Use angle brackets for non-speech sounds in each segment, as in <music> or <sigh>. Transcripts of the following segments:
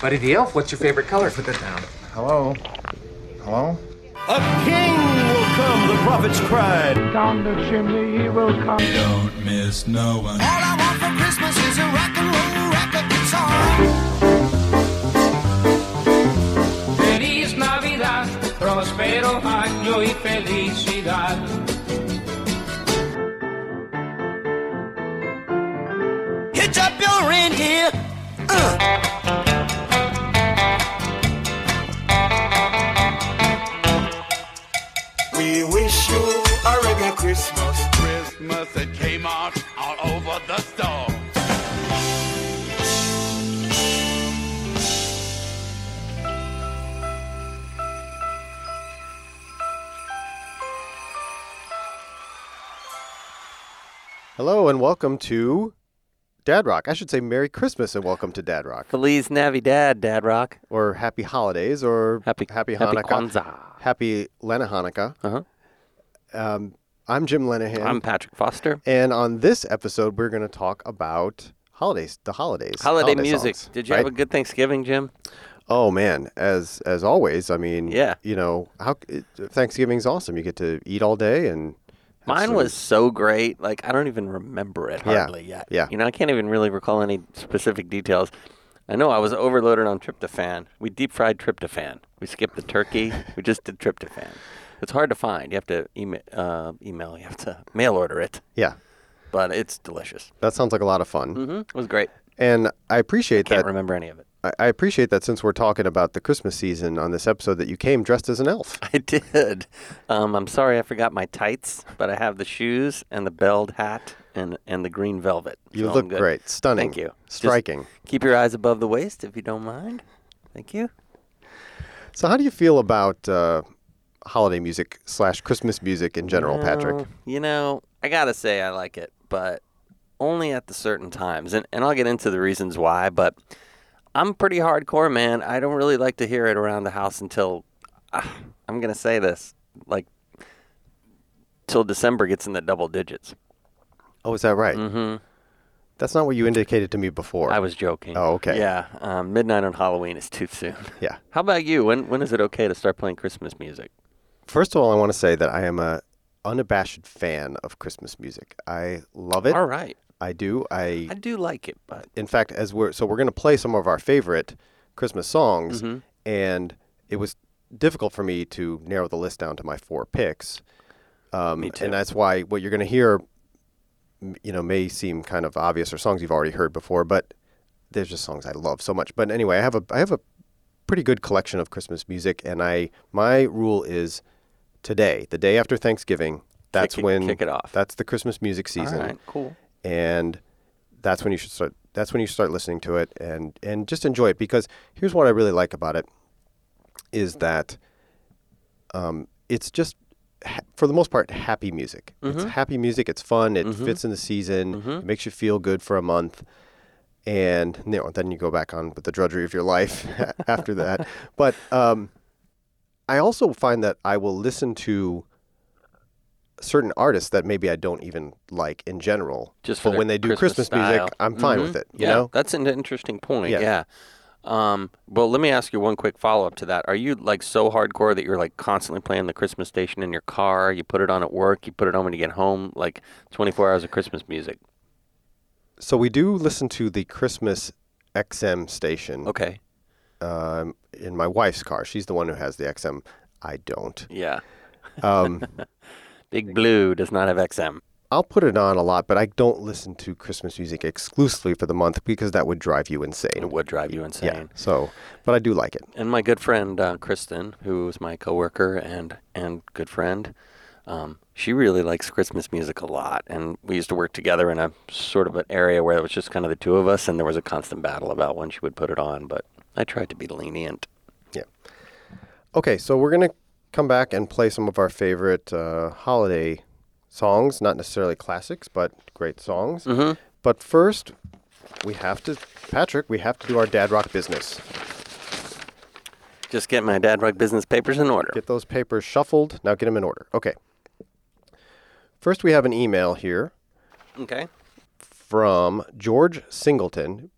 Buddy the Elf, what's your favorite color? Put that down. Hello? Hello? A king will come, the prophets cried. Down the chimney he will come. Don't miss no one. All I want for Christmas is a rock and roll record guitar. Feliz Navidad, próspero año y felicidad. Hitch up your reindeer. We Christmas at Kmart all over the store. Hello and welcome to Dad Rock. I should say Merry Christmas and welcome to Dad Rock, Feliz Navidad, Dad Rock. or Happy Holidays, or Happy Happy Happy Hanukkah, Kwanzaa. Happy Lena Hanukkah. Uh-huh. Um, I'm Jim Lenahan, I'm Patrick Foster. and on this episode we're going to talk about holidays, the holidays, Holiday, music. songs, Did you right? have a good Thanksgiving, Jim? Oh man, as as always, I mean, Yeah. you know, how it, Thanksgiving's awesome. You get to eat all day and Mine some- was so great. Like I don't even remember it Yeah, hardly yet. yeah. You know, I can't even really recall any specific details. I know I was overloaded on tryptophan. We deep fried tryptophan. We skipped the turkey. we just did tryptophan. It's hard to find. You have to email. Uh, email. You have to mail order it, yeah. but it's delicious. That sounds like a lot of fun, hmm It was great. and I appreciate that I Can't that. remember any of it. I, I appreciate that since we're talking about the Christmas season on this episode, that you came dressed as an elf. <laughs> I did. Um, I'm sorry I forgot my tights, but I have the shoes and the belled hat and and the green velvet. You So look great, stunning, Thank you. Just striking. keep your eyes above the waist if you don't mind. Thank you. So, how do you feel about uh, holiday music slash Christmas music in general, Patrick? You know, I gotta say I like it, but only at the certain times, and and I'll get into the reasons why. But I'm pretty hardcore, man. I don't really like to hear it around the house until uh, I'm gonna say this, like till December gets in the double digits. Oh, is that right? Mm-hmm. That's not what you indicated to me before. I was joking. Oh, okay. Yeah, um, midnight on Halloween is too soon. Yeah. How about you? When when is it okay to start playing Christmas music? First of all, I want to say that I am a unabashed fan of Christmas music. I love it. All right, I do. I, I do like it, but in fact, as we're so we're going to play some of our favorite Christmas songs, Mm-hmm. and it was difficult for me to narrow the list down to my four picks. Um, Me too. And that's why what you're going to hear, you know, may seem kind of obvious or songs you've already heard before, but there's just songs I love so much. But anyway, I have a I have a pretty good collection of Christmas music, and I my rule is today, the day after Thanksgiving. That's it- when kick it off. That's the Christmas music season all right, cool. and that's when you should start that's when you start listening to it and and just enjoy it because here's what I really like about it is that um, it's just ha- for the most part happy music. It's happy music. It's fun. It fits in the season. It makes you feel good for a month. And you know, then you go back on with the drudgery of your life <laughs> after that. But um, I also find that I will listen to certain artists that maybe I don't even like in general. Just for but when they do Christmas Christmas, music. I'm fine Mhm. with it. You yeah, know, that's an interesting point. Yeah. Yeah. Um, well, let me ask you one quick follow up to that. Are you like so hardcore that you're like constantly playing the Christmas station in your car? You put it on at work. You put it on when you get home. Like 24 hours of Christmas music. so we do listen to the Christmas XM station Okay. Um, in my wife's car. She's the one who has the XM. I don't. Yeah. Um, <laughs> Big Blue does not have XM. I'll put it on a lot, but I don't listen to Christmas music exclusively for the month because that would drive you insane. It would drive you insane. Yeah. So, but I do like it. And my good friend uh, Kristen, who is my coworker and and good friend, um, she really likes Christmas music a lot. And we used to work together in a sort of an area where it was just kind of the two of us, and there was a constant battle about when she would put it on. But I tried to be lenient. Yeah. Okay, so we're gonna come back and play some of our favorite uh, holiday songs, not necessarily classics, but great songs. Mhm. But first, we have to, Patrick, we have to do our dad rock business. Just get my dad rock business papers in order. Get those papers shuffled. Now get them in order. Okay. First, we have an email here Okay. from George Singleton.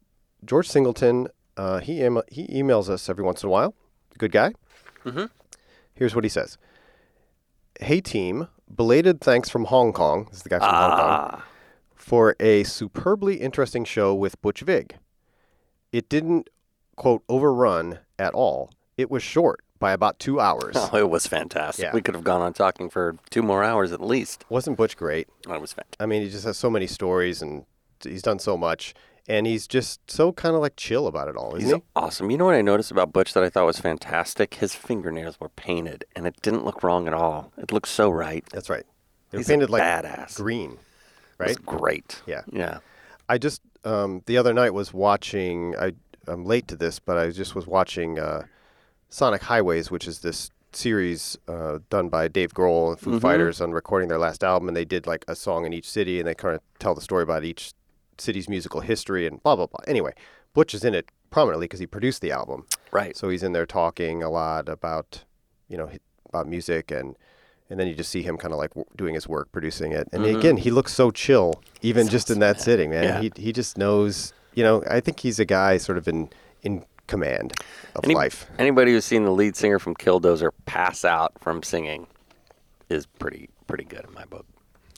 George Singleton Uh, he em- he emails us every once in a while. Good guy. Mm-hmm. Here's what he says. Hey team, belated thanks from Hong Kong. This is the guy from Hong Kong for a superbly interesting show with Butch Vig. It didn't quote overrun at all. It was short by about two hours. Oh, <laughs> it was fantastic. Yeah. We could have gone on talking for two more hours at least. Wasn't Butch great? It was fantastic. I mean, he just has so many stories and he's done so much, and he's just so kind of like chill about it all, isn't He's he? awesome. You know what I noticed about Butch that I thought was fantastic? His fingernails were painted, and it didn't look wrong at all. It looked so right. That's right. They were He's a painted like badass. green, It right? great. Yeah. Yeah. I just um, the other night was watching. I I'm late to this, but I just was watching uh, Sonic Highways, which is this series uh, done by Dave Grohl and Foo Fighters on recording their last album, and they did like a song in each city, and they kind of tell the story about each city's musical history and blah blah blah. Anyway, Butch is in it prominently because he produced the album, Right. so he's in there talking a lot about you know about music and. And then you just see him kind of like w- doing his work, producing it. And mm-hmm. again, he looks so chill, even just in that sitting, man. Yeah. He he just knows, you know. I think he's a guy sort of in in command of Any- life. Anybody who's seen the lead singer from Killdozer pass out from singing is pretty pretty good in my book.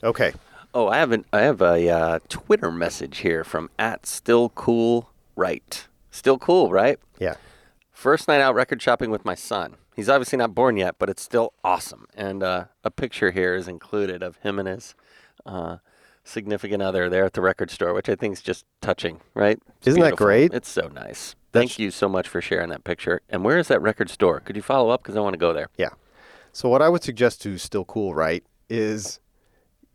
Okay, Oh, I have an, I have a uh, Twitter message here from at still cool right. Still cool, right? yeah, First night out record shopping with my son. He's obviously not born yet, but it's still awesome. And uh, a picture here is included of him and his uh, significant other there at the record store, which I think is just touching, right? It's Isn't that great? It's so nice. That's- Thank you so much for sharing that picture. And where is that record store? Could you follow up? Because I want to go there. yeah. So what I would suggest to still cool, right, is,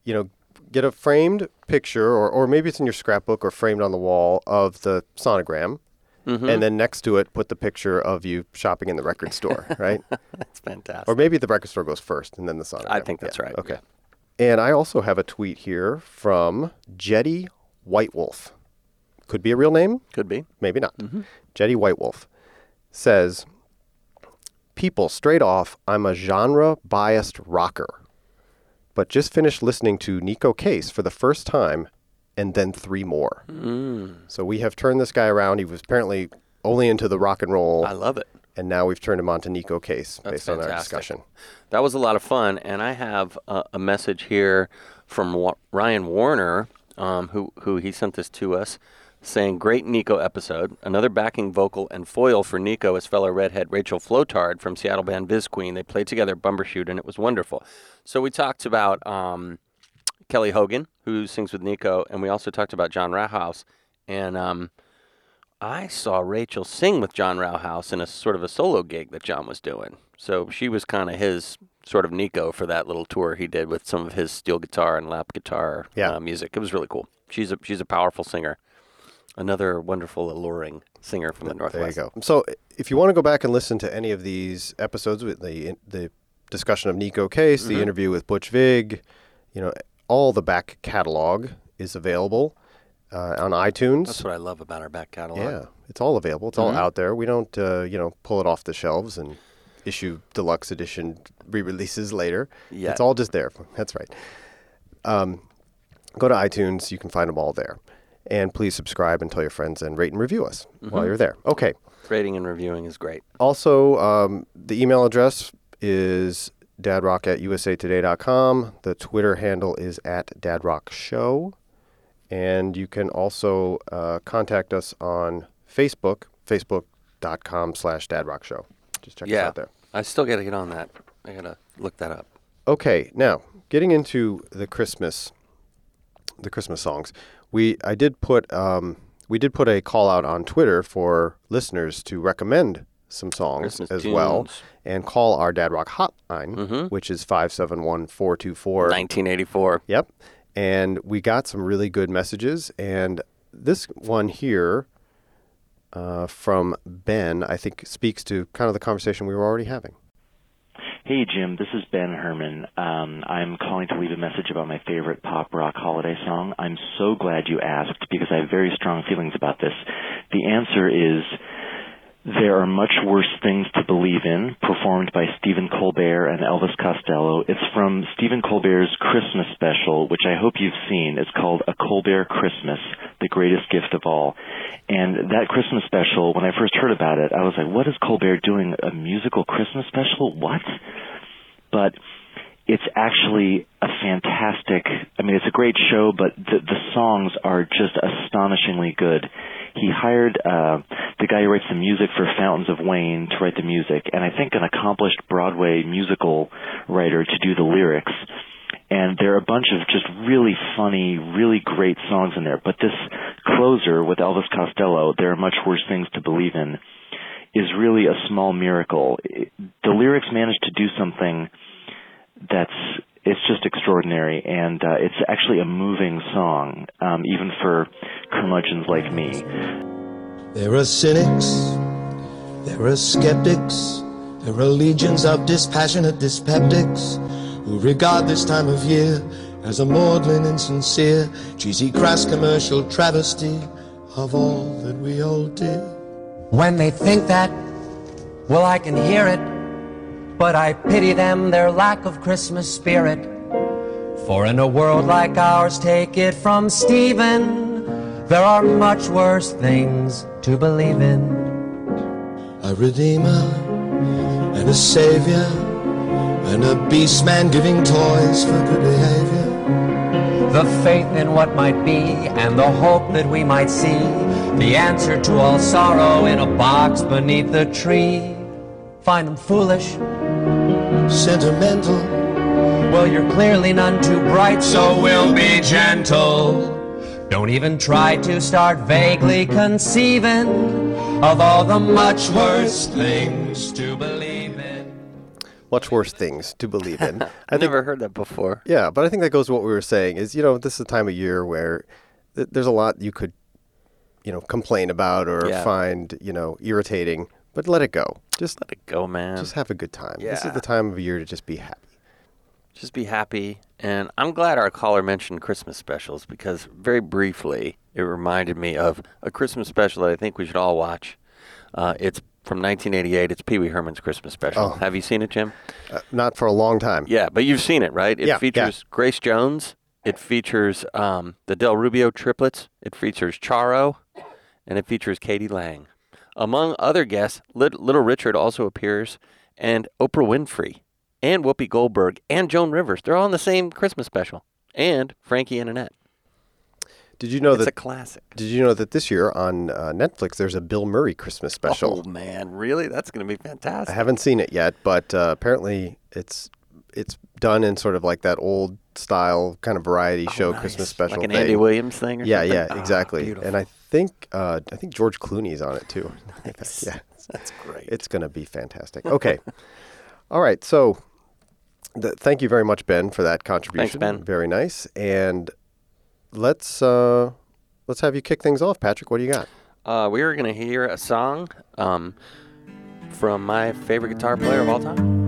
you know, get a framed picture, or or maybe it's in your scrapbook or framed on the wall of the sonogram, Mm-hmm. and then next to it put the picture of you shopping in the record store, <laughs> right? That's fantastic. or maybe the record store goes first, and then the sonogram. I think that's Yeah, right, Okay. yeah. And I also have a tweet here from Jetty White Wolf. Could be a real name, Could be. maybe not. Mm-hmm. Jetty White Wolf says, People, straight off, I'm a genre biased rocker, but just finished listening to Neko Case for the first time and then three more. Mm. So we have turned this guy around. He was apparently only into the rock and roll, I love it. and now we've turned him on to Neko Case That's based on our discussion. That was a lot of fun, and I have a, a message here from Wa- Ryan Warner, um, who who he sent this to us, saying, "Great Neko episode. Another backing vocal and foil for Neko is fellow redhead Rachel Flotard from Seattle band Visqueen. They played together Bumbershoot, and it was wonderful. So we talked about um, Kelly Hogan, who sings with Neko, and we also talked about Jon Rauhouse, and um, I saw Rachel sing with Jon Rauhouse in a sort of a solo gig that Jon was doing. So she was kind of his sort of Neko for that little tour he did with some of his steel guitar and lap guitar Yeah. uh, music. It was really cool. She's a she's a powerful singer. Another wonderful, alluring singer from the Northwest. There you go. So if you want to go back and listen to any of these episodes with the the discussion of Neko Case, Mm-hmm. the interview with Butch Vig, you know, all the back catalog is available uh, on iTunes. That's what I love about our back catalog. yeah, it's all available. It's Mm-hmm. all out there. We don't, uh, you know, pull it off the shelves and issue deluxe edition re-releases later. Yet. It's all just there. That's right. Um, go to iTunes. You can find them all there. And please subscribe and tell your friends and rate and review us Mm-hmm. while you're there. Okay. Rating and reviewing is great. Also, um, the email address is dadrock at usatoday.com. The Twitter handle is at dadrockshow. And you can also uh, contact us on Facebook, facebook.com slash dadrockshow. Just check us out there. I still got to get on that. I got to look that up. Okay, now getting into the Christmas, the Christmas songs. We I did put um, we did put a call out on Twitter for listeners to recommend some songs Christmas as well, and call our Dad Rock hotline, which is five seven one four two four. 1984. Yep, and we got some really good messages, and this one here. Uh, from Ben, I think speaks to kind of the conversation we were already having. Hey Jim, this is Ben Herman. Um, I'm calling to leave a message about my favorite pop rock holiday song. I'm so glad you asked because I have very strong feelings about this. The answer is There Are Much Worse Things to Believe in, performed by Stephen Colbert and Elvis Costello. It's from Stephen Colbert's Christmas special, which I hope you've seen. It's called A Colbert Christmas, The Greatest Gift of All. And that Christmas special, when I first heard about it, I was like, what is Colbert doing? A musical Christmas special? What? But it's actually a fantastic I mean it's a great show but the the songs are just astonishingly good. He hired uh the guy who writes the music for Fountains of Wayne to write the music and I think an accomplished Broadway musical writer to do the lyrics. And there are a bunch of just really funny, really great songs in there. But this closer with Elvis Costello, There Are Much Worse Things to Believe in, is really a small miracle. The lyrics managed to do something that's it's just extraordinary, and uh, it's actually a moving song, um, even for curmudgeons like me. There are cynics, there are skeptics, there are legions of dispassionate dyspeptics who regard this time of year as a maudlin, insincere, cheesy, crass commercial travesty of all that we hold dear. When they think that, well, I can hear it. But I pity them, their lack of Christmas spirit. For in a world like ours, take it from Stephen, there are much worse things to believe in. A redeemer and a savior and a beast man giving toys for good behavior. The faith in what might be and the hope that we might see. The answer to all sorrow in a box beneath the tree. Find them foolish, sentimental. Well, you're clearly none too bright, so we'll be gentle. Don't even try to start vaguely conceiving of all the much worse things to believe in. Much worse things to believe in. <laughs> I have never heard that before. Yeah, but I think that goes to what we were saying is, you know, this is a time of year where th- there's a lot you could, you know, complain about or Yeah. find, you know, irritating, but let it go. Just let it go, man. Just have a good time. This is the time of year to just be happy. Just be happy. And I'm glad our caller mentioned Christmas specials because very briefly it reminded me of a Christmas special that I think we should all watch. Uh, it's from 1988. It's Pee Wee Herman's Christmas special. Oh. Have you seen it, Jim? Uh, not for a long time. Yeah, but you've seen it, right? It Yeah, yeah. features Grace Jones. It features um, the Del Rubio triplets. It features Charo, and it features k.d. lang. Among other guests, Little Richard also appears, and Oprah Winfrey, and Whoopi Goldberg, and Joan Rivers. They're all in the same Christmas special, and Frankie and Annette. Did you know It's that a classic. Did you know that this year on uh, Netflix there's a Bill Murray Christmas special? Oh man, really? That's going to be fantastic. I haven't seen it yet, but uh, apparently it's it's done in sort of like that old style kind of variety show Christmas special. Oh, Like an thing. Andy Williams thing or yeah, something? yeah, Ah, exactly. and I think uh, I think George Clooney's on it too. <laughs> Nice. yeah, That's great. It's going to be fantastic. Okay, <laughs> all right. So, th- thank you very much, Ben, for that contribution. Thanks, Ben. Very nice. And let's uh, let's have you kick things off, Patrick. What do you got? Uh, we are going to hear a song um, from my favorite guitar player of all time.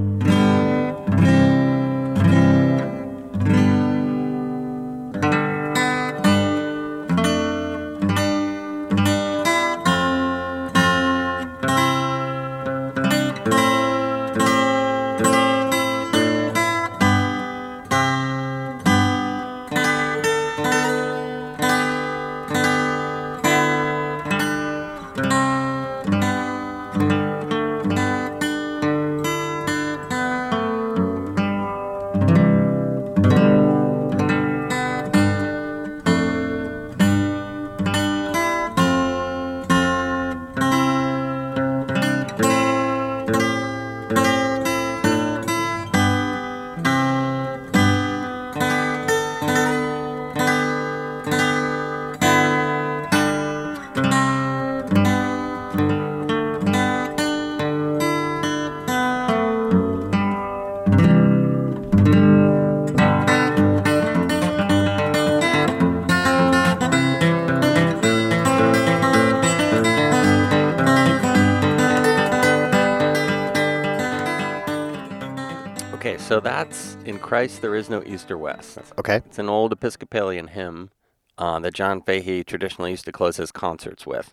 In Christ There Is No East or West. Okay. It's an old Episcopalian hymn uh, that John Fahey traditionally used to close his concerts with.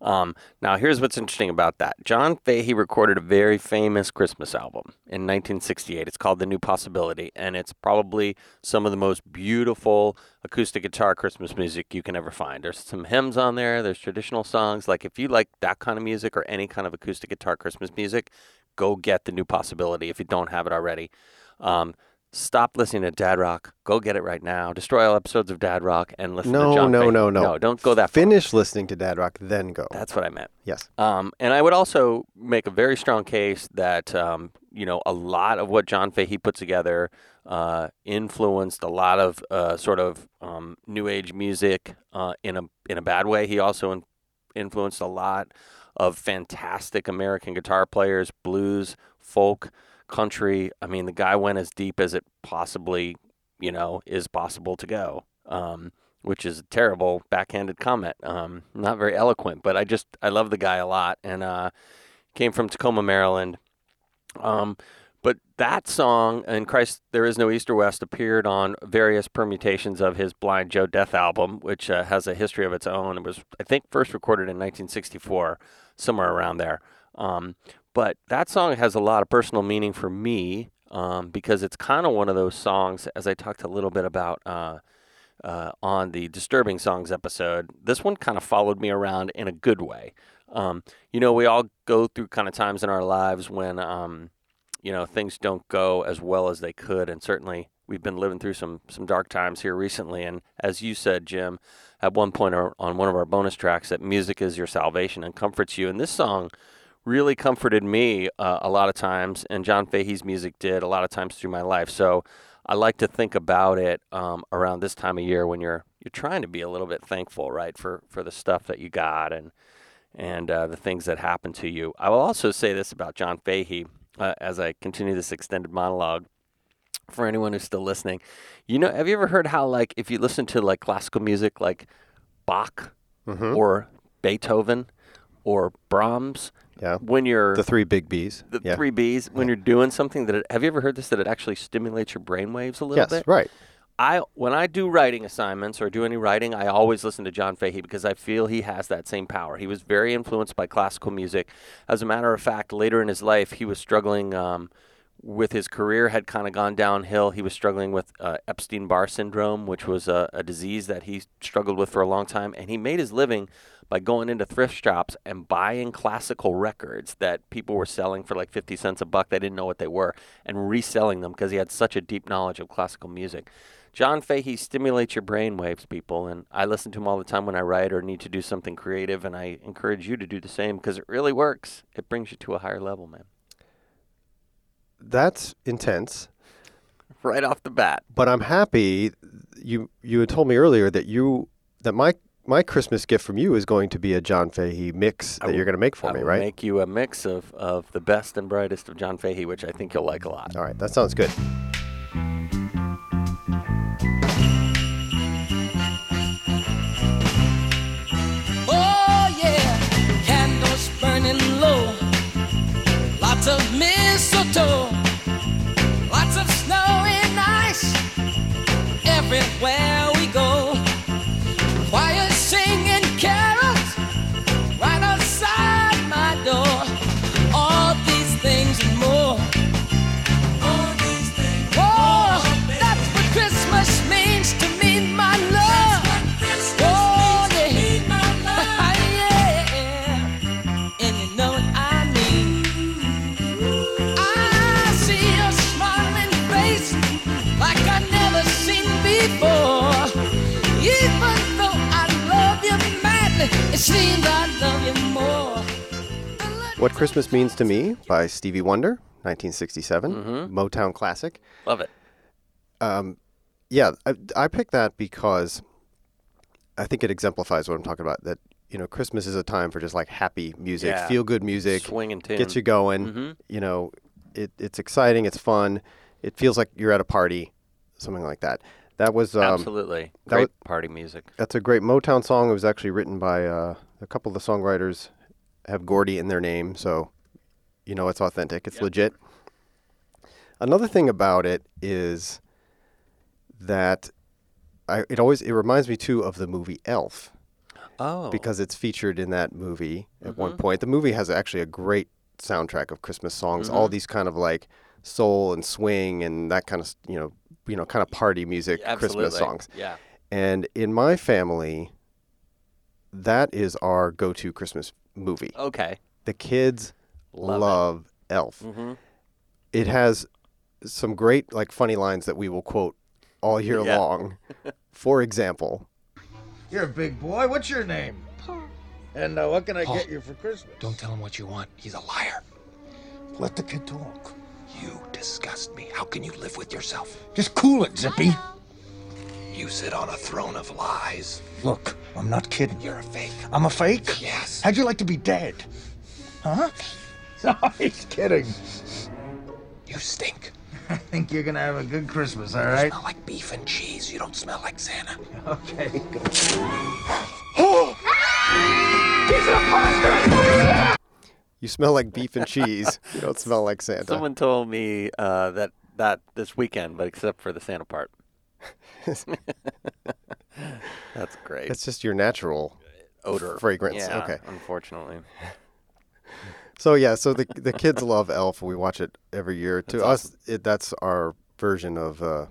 Um, now, here's what's interesting about that. John Fahey recorded a very famous Christmas album in 1968. It's called The New Possibility, and it's probably some of the most beautiful acoustic guitar Christmas music you can ever find. There's some hymns on there, there's traditional songs. Like, if you like that kind of music or any kind of acoustic guitar Christmas music, go get The New Possibility if you don't have it already. Um, Stop listening to Dad Rock. Go get it right now. Destroy all episodes of Dad Rock and listen No, to John no, no, no. No, don't go that far. Finish listening to Dad Rock, then go. That's what I meant. Yes. Um, and I would also make a very strong case that um, you know a lot of what John Fahey put together uh, influenced a lot of uh, sort of um, new age music uh, in a in a bad way. He also in- influenced a lot of fantastic American guitar players, blues, folk, country. I mean, the guy went as deep as it possibly you know is possible to go. Um, which is a terrible backhanded comment. Um, not very eloquent, but I just I love the guy a lot, and uh, came from Takoma, Maryland. Um, but that song and Christ There Is No East or West appeared on various permutations of his Blind Joe Death album, which uh, has a history of its own. It was I think first recorded in 1964, somewhere around there. Um, but that song has a lot of personal meaning for me um, because it's kind of one of those songs, as I talked a little bit about. Uh, uh, on the Disturbing Songs episode. This one kind of followed me around in a good way. Um, you know, we all go through kind of times in our lives when, um, you know, things don't go as well as they could. And certainly we've been living through some, some dark times here recently. And as you said, Jim, at one point on one of our bonus tracks, that music is your salvation and comforts you. And this song really comforted me uh, a lot of times, and John Fahey's music did a lot of times through my life. So I like to think about it um, around this time of year when you're you're trying to be a little bit thankful, right, for for the stuff that you got and and uh, the things that happen to you. I will also say this about John Fahey uh, as I continue this extended monologue. For anyone who's still listening, you know, have you ever heard how like if you listen to like classical music, like Bach Mhm. or Beethoven or Brahms, Yeah. when you're The three big B's. the yeah. three B's when you're doing something that it, have you ever heard this that it actually stimulates your brain waves a little Yes, bit? right. I when I do writing assignments or do any writing, I always listen to John Fahey because I feel he has that same power. He was very influenced by classical music. As a matter of fact, later in his life, he was struggling um, with his career had kind of gone downhill. He was struggling with uh, Epstein Barr syndrome, which was a, a disease that he struggled with for a long time, and he made his living by going into thrift shops and buying classical records that people were selling for like 50 cents a buck. They didn't know what they were, and reselling them because he had such a deep knowledge of classical music. John Fahey stimulates your brain waves, people, and I listen to him all the time when I write or need to do something creative, and I encourage you to do the same because it really works. It brings you to a higher level, man. That's intense. Right off the bat. But I'm happy. You you had told me earlier that you that my my Christmas gift from you is going to be a John Fahey mix that will- you're going to make for I me, right? Make you a mix of, of the best and brightest of John Fahey, which I think you'll like a lot. All right, that sounds good. What Christmas Means to Me by Stevie Wonder, 1967, Motown classic. Love it. Um, yeah, I, I picked that because I think it exemplifies what I'm talking about. That you know, Christmas is a time for just like happy music, Yeah. feel good music, Swinging tune. gets you going. Mhm. You know, it, it's exciting, it's fun, it feels like you're at a party, something like that. That was um, Absolutely. that Great wa- party music. That's a great Motown song. It was actually written by uh, a couple of the songwriters have Gordy in their name, so you know it's authentic. It's legit. Another thing about it is that I, it always it reminds me too of the movie Elf. Oh. because it's featured in that movie at one Mhm. point. The movie has actually a great soundtrack of Christmas songs, all Mhm. these kind of like soul and swing and that kind of you know you know kind of party music Christmas songs. Yeah. And in my family, that is our go-to Christmas movie. Okay. The kids Love love, it. Elf. Mhm. It has some great like funny lines that we will quote all year Yeah. long. <laughs> For example, You're a big boy. What's your name? And uh, what can I Paul. get you for Christmas? Don't tell him what you want. He's a liar. Let the kid talk. You disgust me. How can you live with yourself? Just cool it, Zippy. You sit on a throne of lies. Look, I'm not kidding. You're a fake. I'm a fake? Yes. How'd you like to be dead? Huh? <laughs> No, he's kidding. You stink. <laughs> I think you're gonna have a good Christmas, all right? You smell like beef and cheese. You don't smell like Santa. Okay. <gasps> you smell like beef and cheese. <laughs> You don't smell like Santa. Someone told me uh, that that this weekend, but except for the Santa part. <laughs> That's great. It's just your natural odor fragrance. Yeah, Okay. Unfortunately. <laughs> So yeah, so the the kids love Elf. We watch it every year. To That's us, it, that's our version of, uh,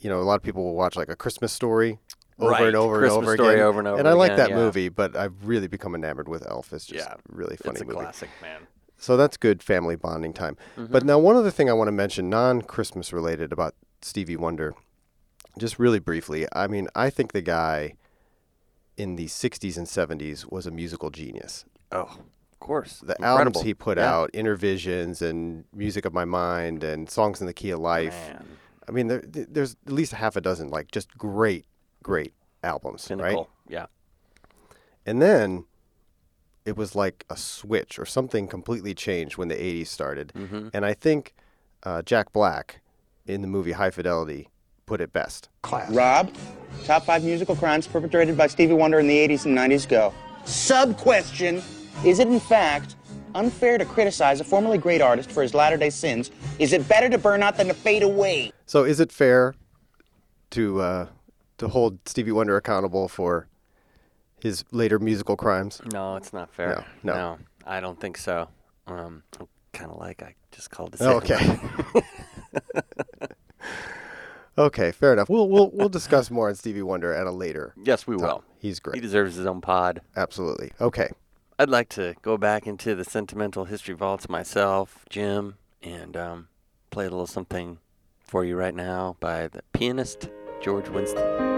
you know, a lot of people will watch like a Christmas story over Right, and over Christmas and over Story again. over and over I like that yeah. movie, but I've really become enamored with Elf. It's just Yeah, really funny it's a movie. classic, man. So that's good family bonding time. But Mhm. now one other thing I want to mention, non-Christmas related about Stevie Wonder, just really briefly. I mean, I think the guy in the 60s and 70s was a musical genius. Oh, of course. The Incredible. albums he put Yeah. out, Innervisions and Music of My Mind and Songs in the Key of Life. Man. I mean, there, there's at least half a dozen like just great, great albums, right? Yeah. And then it was like a switch or something completely changed when the 80s started. Mhm. And I think uh, Jack Black in the movie High Fidelity put it best. Class. Rob, top five musical crimes perpetrated by Stevie Wonder in the 80s and 90s go. Sub question Is it in fact unfair to criticize a formerly great artist for his latter day sins? Is it better to burn out than to fade away? So is it fair to uh, to hold Stevie Wonder accountable for his later musical crimes? No, it's not fair. No, no. I don't think so. Um, kind of like I just called it. Oh, okay. <laughs> okay, fair enough. We'll we'll we'll <laughs> discuss more on Stevie Wonder at a later. Yes, we time. will. He's great. He deserves his own pod. Absolutely. Okay. I'd like to go back into the sentimental history vaults myself, Jim, and um, play a little something for you right now by the pianist George Winston.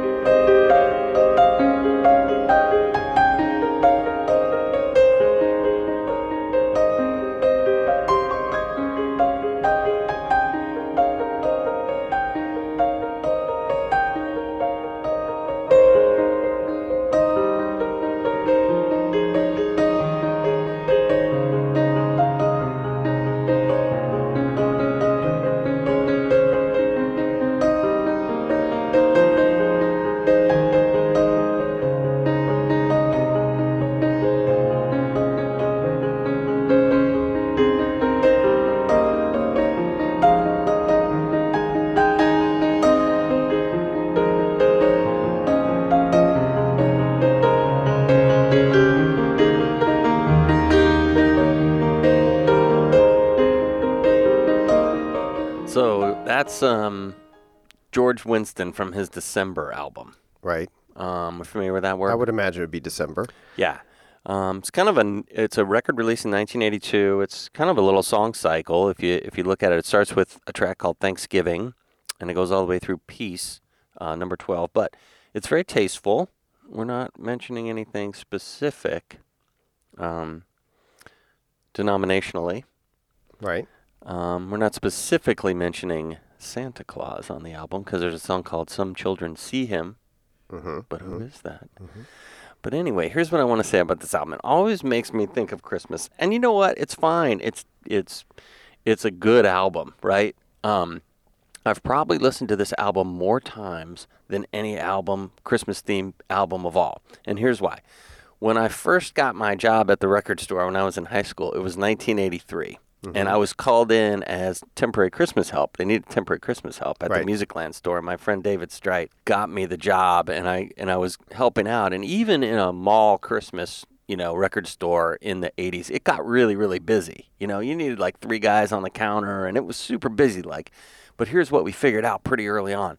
George Winston from his December album. Right. Um, we're familiar with that word? I would imagine it would be December. Yeah. Um, it's kind of an it's a record released in 1982. It's kind of a little song cycle. If you if you look at it, it starts with a track called Thanksgiving, and it goes all the way through Peace, uh, number 12. But it's very tasteful. We're not mentioning anything specific, um, denominationally. Right. Um, we're not specifically mentioning Santa Claus on the album because there's a song called "Some Children See Him," mm-hmm. but who is that? But anyway, here's what I want to say about this album. It always makes me think of Christmas, and you know what? It's fine. It's it's it's a good album, right? Um, I've probably listened to this album more times than any album, Christmas themed album of all, and here's why. When I first got my job at the record store when I was in high school, it was 1983. And I mm-hmm. was called in as temporary Christmas help. They needed temporary Christmas help at Right. the Musicland store. My friend David Strite got me the job, and I and I was helping out. And even in a mall Christmas, you know, record store in the '80s, it got really, really busy. You know, you needed like three guys on the counter, and it was super busy. Like, but here's what we figured out pretty early on: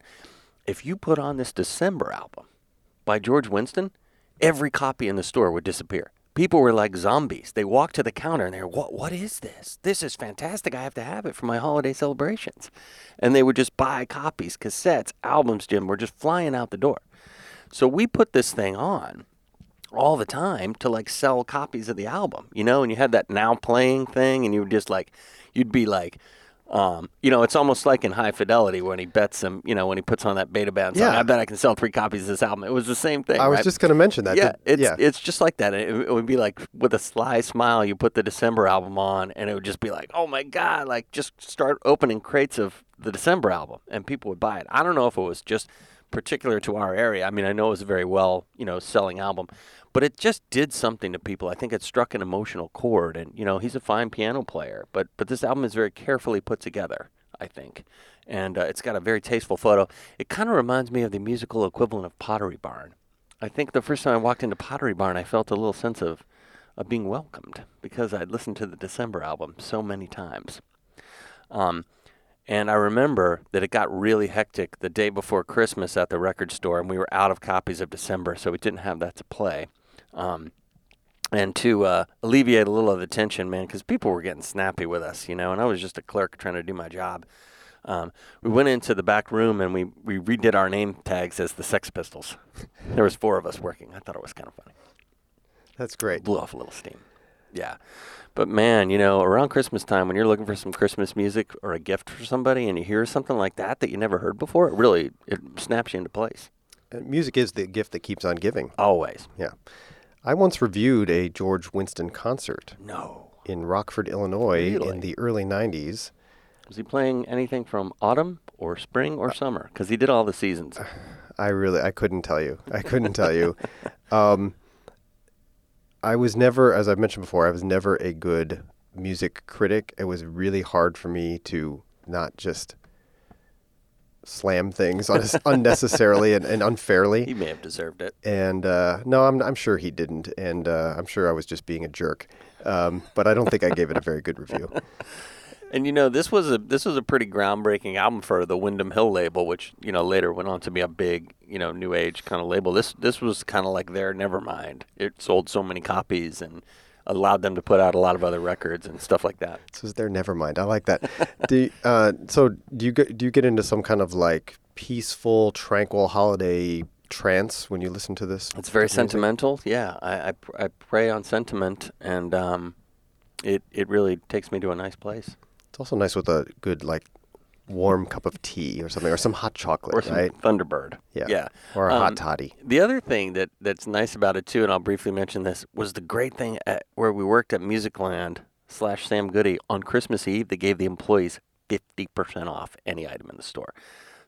if you put on this December album by George Winston, every copy in the store would disappear. People were like zombies. They walked to the counter and they're, what, what is this? This is fantastic. I have to have it for my holiday celebrations. And they would just buy copies, cassettes, albums, Jim, were just flying out the door. So we put this thing on all the time to like sell copies of the album, you know, and you had that now playing thing and you would just like, you'd be like, um, you know, it's almost like in High Fidelity when he bets him, you know, when he puts on that beta band song, Yeah. I bet I can sell three copies of this album. It was the same thing. I was right? just going to mention that. Yeah, Did- it's yeah. it's just like that. It, it would be like with a sly smile, you put the December album on, and it would just be like, oh my god, like just start opening crates of the December album, and people would buy it. I don't know if it was just particular to our area. I mean, I know it was a very well, you know, selling album, but it just did something to people. I think it struck an emotional chord, and you know, he's a fine piano player, but but this album is very carefully put together. I think. And uh, it's got a very tasteful photo. It kind of reminds me of the musical equivalent of Pottery Barn. I think the first time I walked into Pottery Barn, I felt a little sense of, of being welcomed because I'd listened to the December album so many times. Um, and I remember that it got really hectic the day before Christmas at the record store, and we were out of copies of December, so we didn't have that to play. Um, and to uh, alleviate a little of the tension, man, because people were getting snappy with us, you know, and I was just a clerk trying to do my job. Um, we went into the back room and we, we redid our name tags as the Sex Pistols. there was four of us working. I thought it was kind of funny. That's great. Blew off a little steam. Yeah. But man, you know, around Christmas time when you're looking for some Christmas music or a gift for somebody and you hear something like that that you never heard before, it really it snaps you into place. And music is the gift that keeps on giving. Always. Yeah. I once reviewed a George Winston concert. No. In Rockford, Illinois Really? in the early 90s. Was he playing anything from autumn or spring or summer? Because he did all the seasons. <sighs> I really I couldn't tell you. I couldn't tell you. <laughs> Um, I was never, as I've mentioned before, I was never a good music critic. It was really hard for me to not just slam things unnec- <laughs> <laughs> unnecessarily and, and unfairly. He may have deserved it. And uh, no, I'm, I'm sure he didn't. And uh, I'm sure I was just being a jerk. Um, but I don't think I gave it a very good review. <laughs> And you know, this was a this was a pretty groundbreaking album for the Windham Hill label, which you know later went on to be a big you know new age kind of label. This this was kind of like their Nevermind. It sold so many copies and allowed them to put out a lot of other records and stuff like that. This is their Nevermind. I like that. <laughs> do you, uh, so do you get do you get into some kind of like peaceful, tranquil holiday trance when you listen to this? It's very music? sentimental. Yeah, I, I pr- I prey on sentiment, and um, it it really takes me to a nice place. It's also nice with a good like warm cup of tea or something, or some hot chocolate, or some right? Thunderbird. Yeah. yeah, Or a Um, hot toddy. The other thing that that's nice about it too, and I'll briefly mention this, was the great thing at where we worked at Musicland slash Sam Goody on Christmas Eve. They gave the employees fifty percent off any item in the store.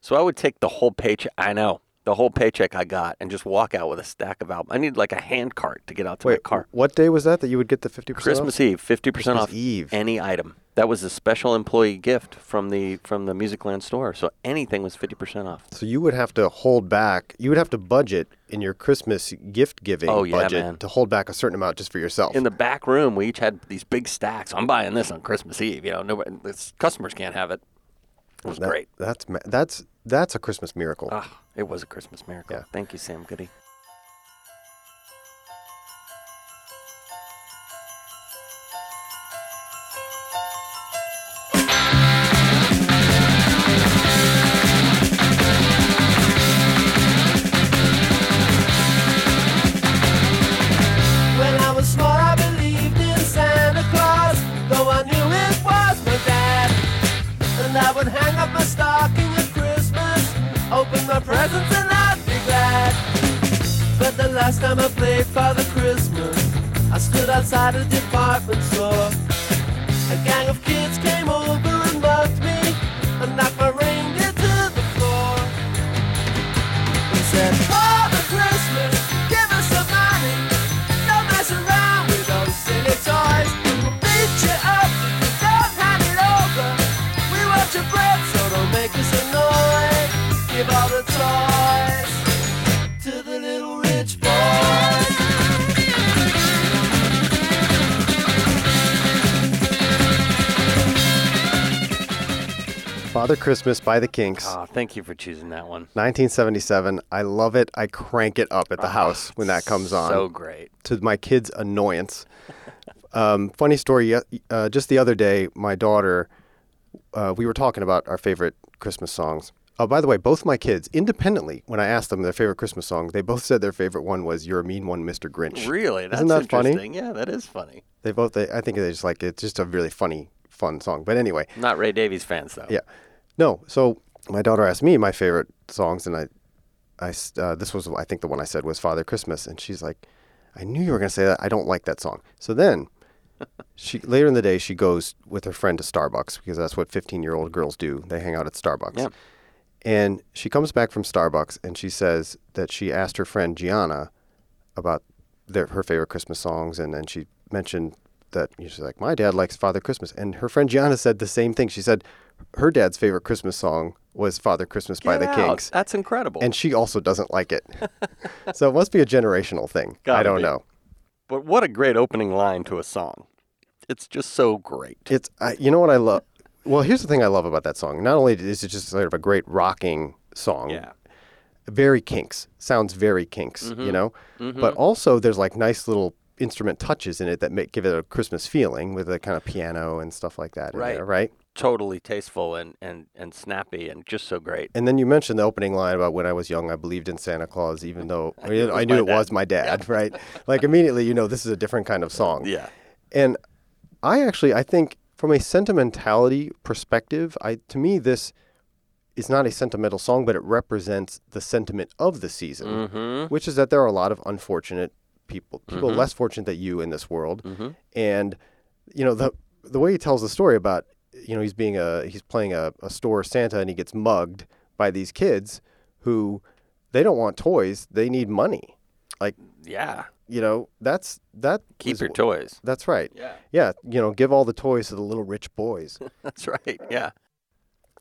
So I would take the whole paycheck. I know the whole paycheck I got and just walk out with a stack of albums. I need like a hand cart to get out to Wait, my car. what day was that that you would get the fifty percent? Off? Christmas Eve, fifty percent Christmas off Eve. any item. That was a special employee gift from the from the Musicland store. So anything was fifty percent off. So you would have to hold back. You would have to budget in your Christmas gift giving Oh, yeah, budget man. to hold back a certain amount just for yourself. In the back room, we each had these big stacks. I'm buying this on Christmas Eve. You know, nobody, customers can't have it. It was That- great. That's that's that's a Christmas miracle. Ah, it was a Christmas miracle. Yeah. Thank you, Sam Goody. Christmas by the Kinks. Oh, thank you for choosing that one. 1977. I love it. I crank it up at the Oh, house when that comes on. so great. To my kids' annoyance. um, funny story. Uh, just the other day, my daughter, uh, we were talking about our favorite Christmas songs. Oh, by the way, both my kids, independently, when I asked them their favorite Christmas song, they both said their favorite one was "You're a Mean One, Mr. Grinch." Really? That's Isn't that funny? interesting. Yeah, that is funny. They both. They, I think they just like it's just a really funny, fun song. But anyway, Not Ray Davies fans though. yeah. No. So my daughter asked me my favorite songs, and I, uh, this was I think the one I said was Father Christmas, and she's like, I knew you were gonna say that. I don't like that song. So then, <laughs> she later in the day she goes with her friend to Starbucks because that's what 15 year old girls do. They hang out at Starbucks. Yeah. And she comes back from Starbucks and she says that she asked her friend Gianna about their, her favorite Christmas songs, and then she mentioned that she's like, my dad likes Father Christmas, and her friend Gianna said the same thing. She said her dad's favorite Christmas song was Father Christmas by the out. Kinks, That's incredible. and she also doesn't like it. <laughs> so it must be a generational thing. I Gotta don't be. know. But what a great opening line to a song. It's just so great. It's I, you know what I love. Well, here's the thing I love about that song. Not only is it just sort of a great rocking song, Yeah. very Kinks. Sounds very Kinks, you Mhm. know. Mhm. But also, there's like nice little instrument touches in it that make give it a Christmas feeling with a kind of piano and stuff like that. in Right. there, right. Totally tasteful and, and, and snappy and just so great. And then you mentioned the opening line about when I was young, I believed in Santa Claus, even though <laughs> I, knew it was I knew my it was dad. my dad, right? <laughs> Like immediately, you know, this is a different kind of song. Yeah. And I actually, I think from a sentimentality perspective, I to me this is not a sentimental song, but it represents the sentiment of the season, Mhm. which is that there are a lot of unfortunate people, people Mhm. less fortunate than you in this world, Mhm. and you know the the way he tells the story about you know he's being a he's playing a, a store Santa and he gets mugged by these kids who they don't want toys, they need money, like Yeah. you know that's that Keep is your toys. that's right Yeah. yeah you know give all the toys to the little rich boys <laughs> That's right. Yeah.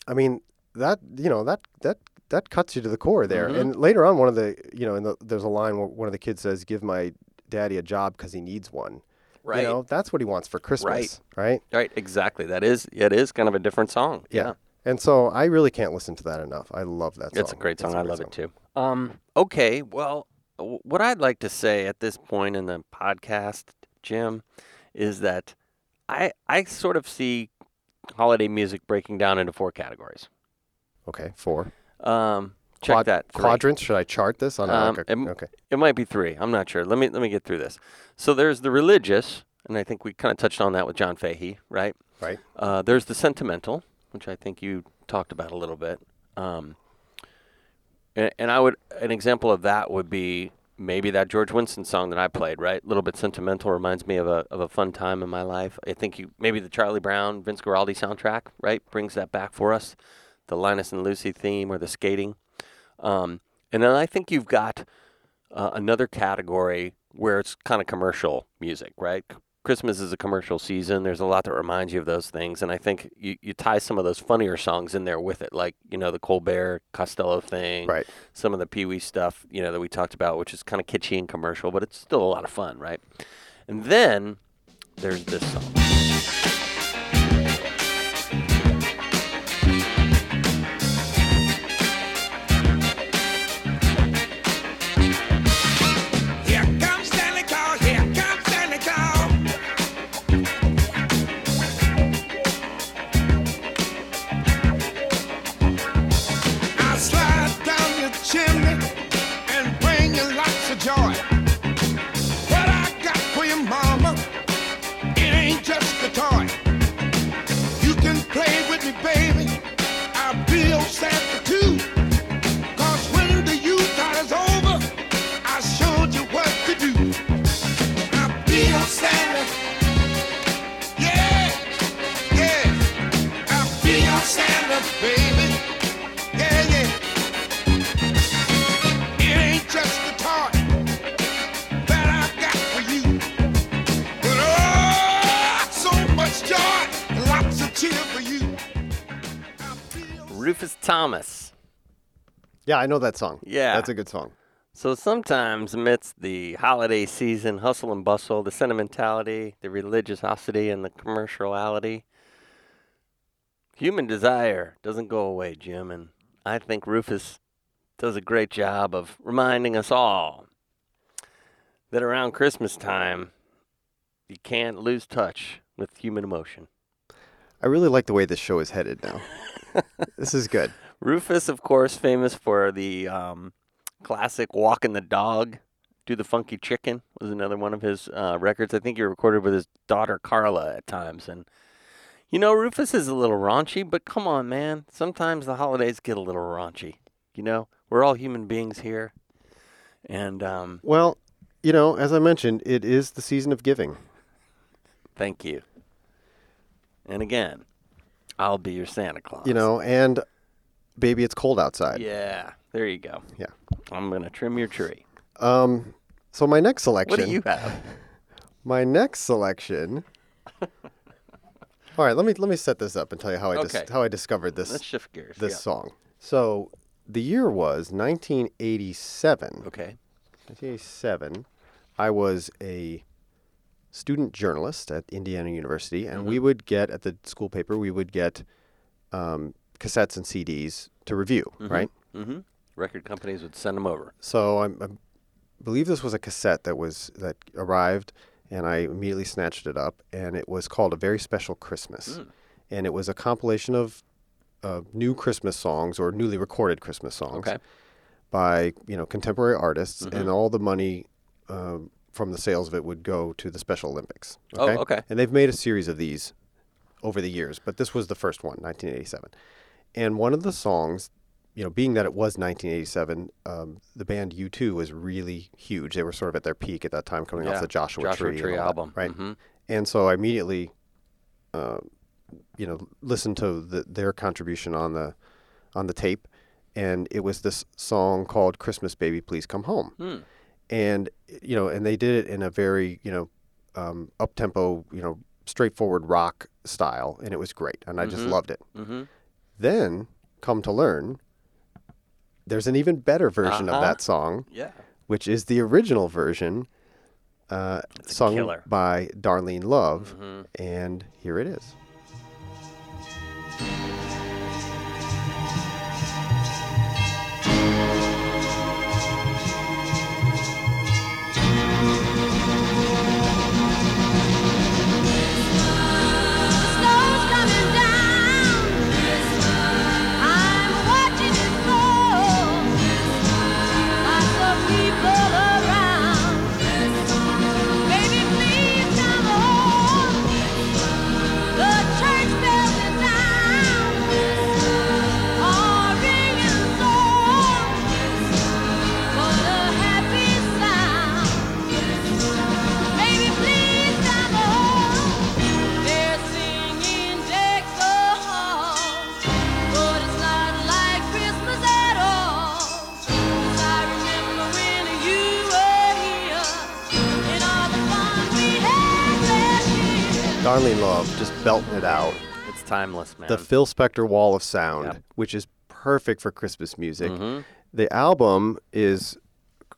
i mean that you know that that that cuts you to the core there Mhm. and later on one of the you know in the, there's a line where one of the kids says give my daddy a job because he needs one Right. you know that's what he wants for christmas Right. right Right. Exactly. That is it is kind of a different song. yeah. and so i really can't listen to that enough i love that song It's a great song. A I great love song. it too. Um, okay, well, what I'd like to say at this point in the podcast, Jim, is that I I sort of see holiday music breaking down into four categories. okay four Um, check Quad- that. three. quadrants should i chart this on a, Um, like a- it okay It might be three. I'm not sure. Let me let me get through this. So there's the religious, and I think we kind of touched on that with John Fahey, right? Right. Uh, there's the sentimental, which I think you talked about a little bit. Um, and, and I would an example of that would be maybe that George Winston song that I played, right? A little bit sentimental, reminds me of a of a fun time in my life. I think you maybe the Charlie Brown, Vince Guaraldi soundtrack, right, brings that back for us. The Linus and Lucy theme or the skating. Um, and then I think you've got uh, another category where it's kind of commercial music, right? Christmas is a commercial season. There's a lot that reminds you of those things, and I think you, you tie some of those funnier songs in there with it, like you know the Colbert Costello thing, Right. Some of the Pee Wee stuff, you know, that we talked about, which is kind of kitschy and commercial, but it's still a lot of fun, right? And then there's this song. Yeah i know that song Yeah. that's a good song So sometimes, amidst the holiday season hustle and bustle, the sentimentality, the religiosity, and the commerciality, Human desire doesn't go away, Jim, and I think Rufus does a great job of reminding us all that around Christmas time, you can't lose touch with human emotion. I really like the way this show is headed now. <laughs> this is good. Rufus, of course, famous for the um, classic "Walking the Dog," "Do the Funky Chicken" was another one of his uh, records. I think he recorded with his daughter Carla at times. And you know, Rufus is a little raunchy, but come on, man. Sometimes the holidays get a little raunchy. You know, we're all human beings here, and um, Well, you know, as I mentioned, it is the season of giving. thank you. And again, I'll be your Santa Claus. You know, and baby, it's cold outside. Yeah, there you go. Yeah. I'm gonna trim your tree. Um. So my next selection. What do you have? <laughs> My next selection. <laughs> All right, let me let me set this up and tell you how I dis- how I discovered this. Let's shift gears, This yeah. song. So the year was 1987. Okay. 1987. I was a student journalist at Indiana University, and Mm-hmm. we would get at the school paper we would get um, cassettes and CDs to review, right? Mm-hmm. Record companies would send them over. So I'm, I believe this was a cassette that was that arrived, and I immediately snatched it up, and it was called "A Very Special Christmas," Mm. and it was a compilation of uh, new Christmas songs or newly recorded Christmas songs Okay. by you know contemporary artists, Mhm. and all the money um, from the sales of it would go to the Special Olympics. Oh, okay. And they've made a series of these over the years, but this was the first one, 1987. And one of the songs, you know, being that it was 1987, um, the band U2 was really huge. They were sort of at their peak at that time, coming Yeah, off the Joshua, Joshua Tree, Tree all that, album. right? Mhm. And so I immediately, uh, you know, listened to the, their contribution on the on the tape, and it was this song called "Christmas Baby, Please Come Home," Hmm. and you know, and they did it in a very you know um, up tempo, you know, straightforward rock style, and it was great, and I just Mhm. loved it. Mhm. Then, come to learn, there's an even better version Uh-huh. of that song, Yeah. which is the original version, uh, sung killer. by Darlene Love, Mhm. and here it is. Belting it out. It's timeless, man. The Phil Spector Wall of Sound, which is perfect for Christmas music. Mhm. The album is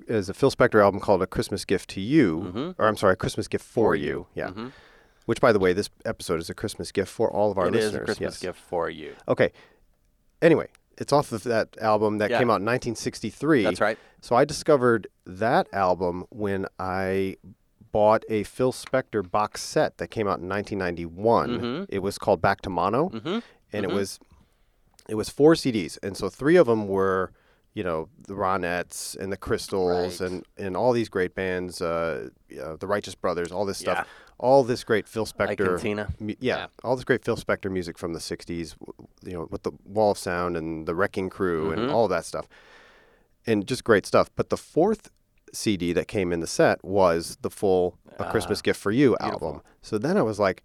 is a Phil Spector album called A Christmas Gift to You, Mhm. or I'm sorry, A Christmas Gift for, you. Yeah. Mhm. Which, by the way, this episode is a Christmas gift for all of our It is listeners. It is a Christmas yes. gift for you. Okay. Anyway, it's off of that album that Yeah. came out in 1963. That's right. So I discovered that album when I bought a Phil Spector box set that came out in 1991. Mhm. It was called Back to Mono, Mhm. and Mhm. it was it was four CDs, and so three of them were, you know, the Ronettes and the Crystals Right. and and all these great bands, uh, uh, the Righteous Brothers, all this stuff, Yeah. all this great Phil Spector, mu- yeah, all this great Phil Spector music from the '60s, you know, with the Wall of Sound and the Wrecking Crew and Mhm. all that stuff, and just great stuff. But the fourth CD that came in the set was the full "A Christmas Gift for You" album. So then I was like,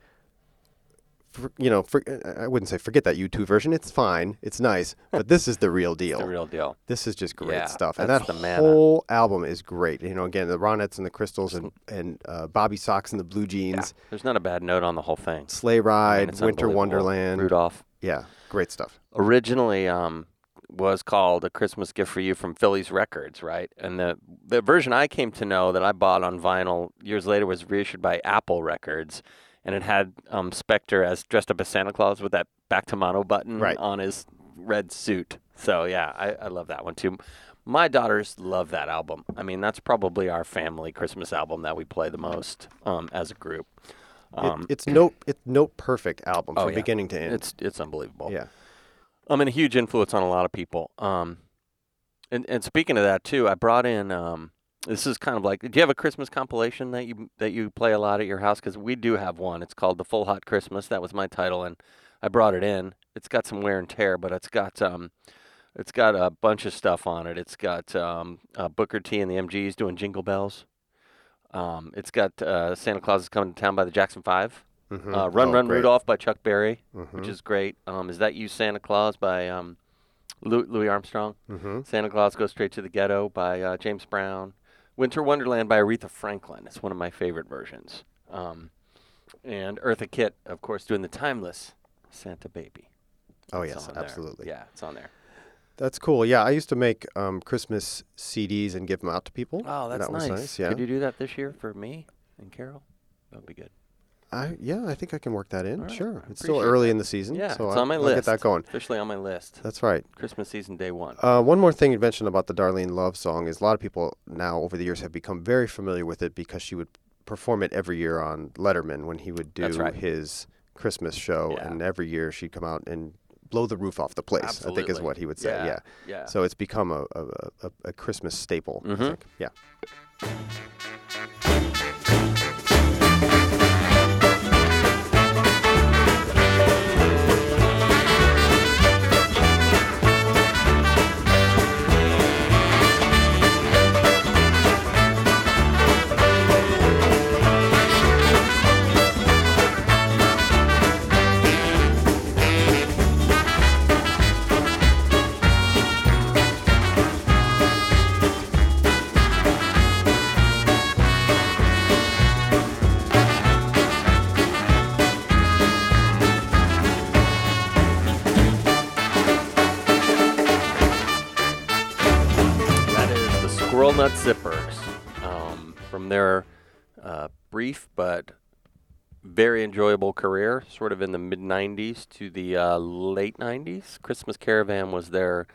for, you know, for, I wouldn't say forget that U2 version. It's fine, it's nice, but this is the real <laughs> deal. the real deal. This is just great Yeah, stuff, and that's that whole album is great. You know, again, the Ronettes and the Crystals and and uh, Bob B. Soxx and the Blue Jeans, There's not a bad note on the whole thing. Sleigh Ride, it's Winter. Wonderland, Rudolph. Yeah, great stuff. Originally, um, was called a Christmas gift for you from Philles Records, right? And the the version I came to know that I bought on vinyl years later was reissued by Apple Records, and it had um, Spector as dressed up as Santa Claus with that back to mono button Right. on his red suit. So yeah, I, I love that one too. My daughters love that album. I mean, that's probably our family Christmas album that we play the most um, as a group. It- it's note it's note perfect album oh, from yeah. beginning to end. It's it's unbelievable. Yeah. I mean, a huge influence on a lot of people. Um, and and speaking of that too, I brought in. Um, this is kind of like. Do you have a Christmas compilation that you that you play a lot at your house? Because we do have one. It's called the Full Hot Christmas. That was my title, and I brought it in. It's got some wear and tear, but it's got um, it's got a bunch of stuff on it. It's got um, uh, Booker T and the MGs doing Jingle Bells. Um, it's got uh, Santa Claus is coming to town by the Jackson 5 Mhm. Uh, Run Oh, Run great. Rudolph by Chuck Berry, which Mhm. is great. Um, is that you Santa Claus by um, Lou- Louis Armstrong? Mhm. Santa Claus Goes Straight to the Ghetto by uh, James Brown. Winter Wonderland by Aretha Franklin. It's one of my favorite versions. Um, and Eartha Kitt, of course, doing the timeless Santa Baby. Oh It's yes, on there. absolutely. Yeah, it's on there. That's cool. Yeah, I used to make um, Christmas CDs and give them out to people. Oh, that's that was nice. nice. Yeah. Could you do that this year for me and Carol? That would be good. I yeah, I think I can work that in. Right, sure. I It's still early that. in the season, Yeah, so it's I, on my I'll list. get that going. Officially on my list. That's right. Christmas season day one. Uh, one more thing you mentioned about the Darlene Love song is a lot of people now over the years have become very familiar with it because she would perform it every year on Letterman when he would do right. his Christmas show, Yeah. and every year she'd come out and blow the roof off the place. I think is what he would say. Yeah, Yeah. yeah. So it's become a a, a, a Christmas staple. I Mhm. think. Yeah. Squirrel Zippers um, from their uh, brief but very enjoyable career, sort of in the mid 90s to the uh, late 90s. Christmas Caravan was their,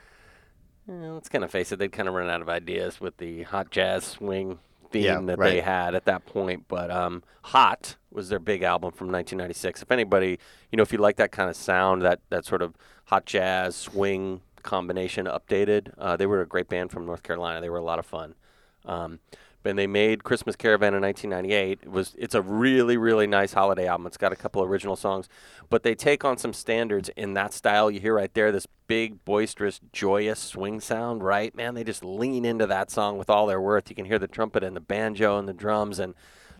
let's kind of face it, they'd kind of run out of ideas with the hot jazz swing theme Yeah, that they had at that point. But um, Hot was their big album from 1996. If anybody, you know, if you like that kind of sound, that, that sort of hot jazz swing combination updated, uh, they were a great band from North Carolina. They were a lot of fun. Um, and they made Christmas Caravan in 1998. It was it's a really really nice holiday album. It's got a couple original songs, but they take on some standards in that style. You hear right there this big boisterous joyous swing sound, right? Man, they just lean into that song with all their worth. You can hear the trumpet and the banjo and the drums and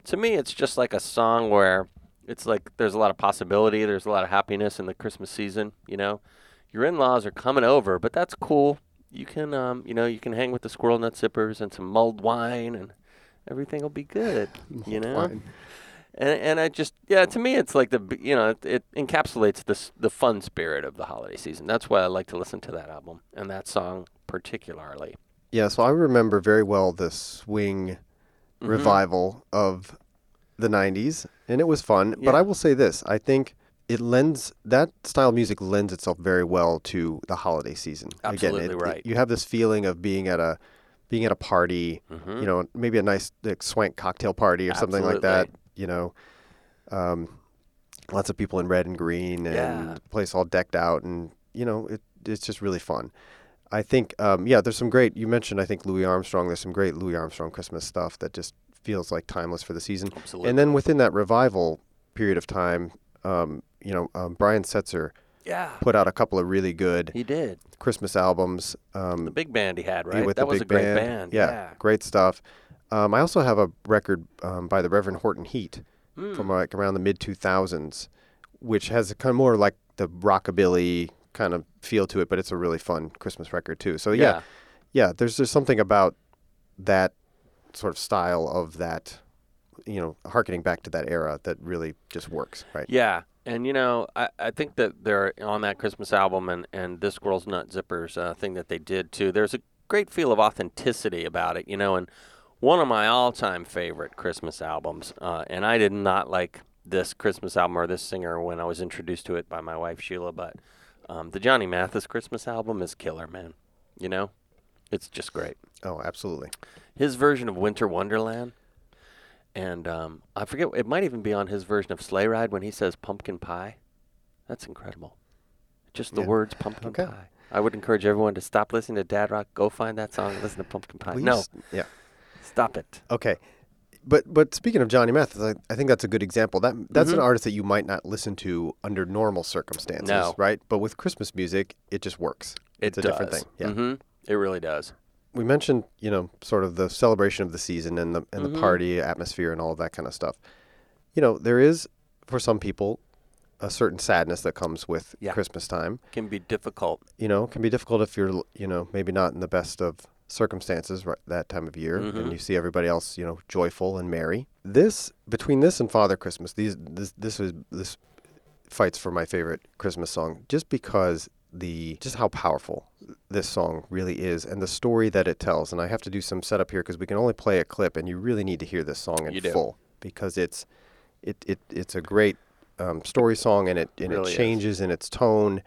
to me it's just like a song where it's like there's a lot of possibility, there's a lot of happiness in the Christmas season, you know. Your in-laws are coming over, but that's cool you can um, you know you can hang with the squirrel nut zippers and some mulled wine and everything will be good <laughs> you know wine. and and I just yeah to me it's like the you know it, it encapsulates the the fun spirit of the holiday season that's why I like to listen to that album and that song particularly Yeah, so I remember very well the swing Mhm. revival of the 90s, and it was fun. But I will say this I think it lends, that style of music lends itself very well to the holiday season. Absolutely Again, it- right. It, you have this feeling of being at a, being at a party, Mhm. you know, maybe a nice like, swank cocktail party or something like that, you know. Um, lots of people in red and green and Yeah. the place all decked out and you know it, it's just really fun i think um, yeah there's some great you mentioned i think louis armstrong there's some great louis armstrong christmas stuff that just feels like timeless for the season Absolutely. and then within that revival period of time um, you know um, brian setzer Yeah. put out a couple of really good he did christmas albums um, the big band he had right with that the was big a great band. band, Yeah, yeah. great stuff. Um, I also have a record um, by the Reverend Horton Heat Hmm. from like around the mid 2000s, which has a kind of more like the rockabilly kind of feel to it, but it's a really fun Christmas record too. So yeah, Yeah. yeah, there's just something about that sort of style of that, you know, harkening back to that era that really just works, right? Yeah, and you know, I, I think that they're on that Christmas album and and this Squirrel's Nut Zippers uh, thing that they did too. There's a great feel of authenticity about it, you know, and one of my all-time favorite Christmas albums, uh, and I did not like this Christmas album or this singer when I was introduced to it by my wife Sheila, but um, the Johnny Mathis Christmas album is killer, man. You know, it's just great. Oh, absolutely. His version of Winter Wonderland, and um, I forget it might even be on his version of Sleigh Ride when he says pumpkin pie. That's incredible. Just the Yeah. words pumpkin Okay. pie. I would encourage everyone to stop listening to Dad Rock. Go find that song and listen to Pumpkin Pie. Please? No, Yeah. stop it. Okay. But but speaking of Johnny Mathis, I, I think that's a good example. That that's an Mhm. artist that you might not listen to under normal circumstances, No. right? But with Christmas music, it just works. It it's a does. different thing. Yeah. hmm It really does. We mentioned, you know, sort of the celebration of the season and the and Mhm. the party atmosphere and all of that kind of stuff. You know, there is for some people a certain sadness that comes with Yeah. Christmas time. Can be difficult. You know, it can be difficult if you're, you know, maybe not in the best of circumstances right that time of year Mhm. and you see everybody else, you know, joyful and merry. This between this and Father Christmas, these this this is this fights for my favorite Christmas song just because the just how powerful this song really is and the story that it tells. And I have to do some setup here because we can only play a clip and you really need to hear this song in full because it's it, it it's a great um, story song and it and Really it is. changes in its tone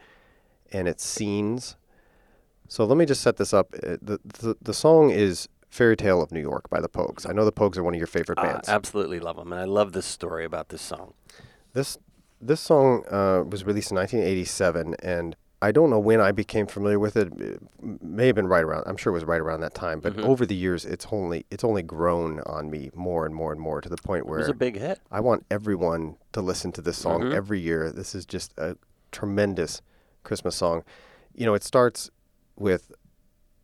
and its scenes. So let me just set this up. Uh, The, the the song is "Fairy Tale of New York" by the Pogues. I know the Pogues are one of your favorite I bands. absolutely love them, and I love this story about this song. This this song uh, was released in 1987, and I don't know when I became familiar with it. It may have been right around. I'm sure it was right around that time. But Mhm. over the years, it's only it's only grown on me more and more and more to the point where was a big hit. I want everyone to listen to this song Mhm. every year. This is just a tremendous Christmas song. You know, it starts with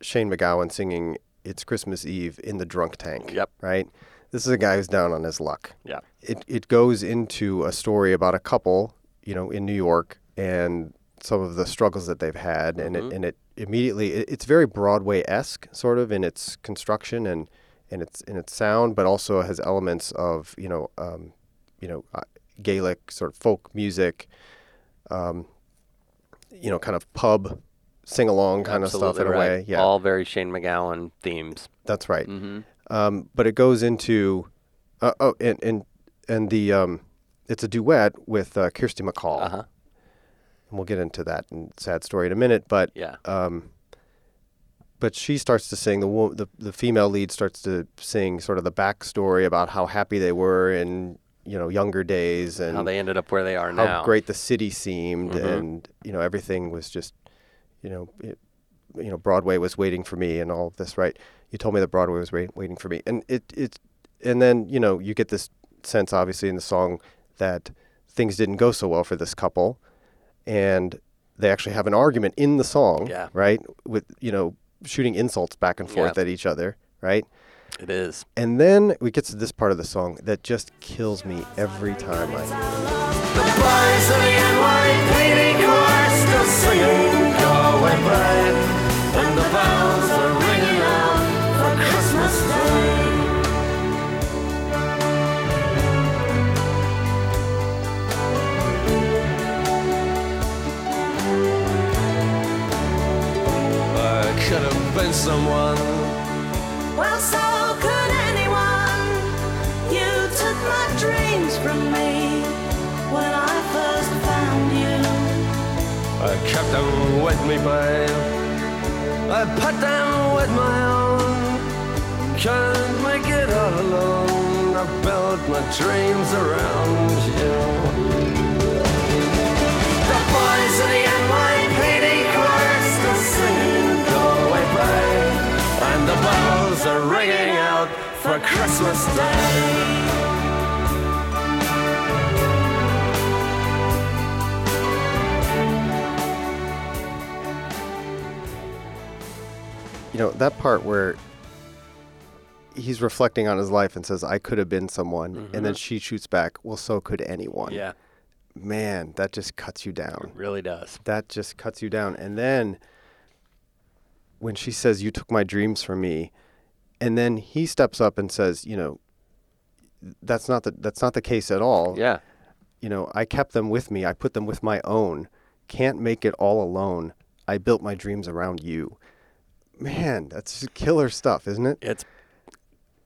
Shane MacGowan singing "It's Christmas Eve" in the drunk tank. Yep. Right. This is a guy who's down on his luck. Yeah. It it goes into a story about a couple, you know, in New York and some of the struggles that they've had, and Mhm. it and it immediately it, it's very Broadway esque sort of in its construction and and its in its sound, but also has elements of you know um, you know uh, Gaelic sort of folk music, um, you know, kind of pub sing along kind of stuff Absolutely in a way. Yeah, all very Shane MacGowan themes. that's right. hmm Um, but it goes into uh, oh, and and and the um, it's a duet with uh, Kirsty MacColl. Uh-huh. We'll get into that and sad story in a minute. But Yeah. um, but she starts to sing the, wo- the the female lead starts to sing sort of the backstory about how happy they were in you know younger days and How they ended up where they are now. how great the city seemed Mhm. and you know everything was just you know it, you know Broadway was waiting for me and all of this right you told me that Broadway was wait, waiting for me and it it and then you know you get this sense obviously in the song that things didn't go so well for this couple and they actually have an argument in the song Yeah. right with you know shooting insults back and forth Yep. at each other right It is. and then we get to this part of the song that just kills me every time I hear it. Someone. Well, so could anyone. You took my dreams from me when I first found you. I kept them with me, babe. I put them with my own. Can't make it all alone. I built my dreams around you. The boys the bells are ringing out for Christmas Day. you know that part where he's reflecting on his life and says i could have been someone and then Mhm. she shoots back well so could anyone Yeah. man that just cuts you down It really does. that just cuts you down and then when she says you took my dreams from me and then he steps up and says you know that's not the that's not the case at all Yeah. you know i kept them with me i put them with my own can't make it all alone i built my dreams around you man that's just killer stuff isn't it It's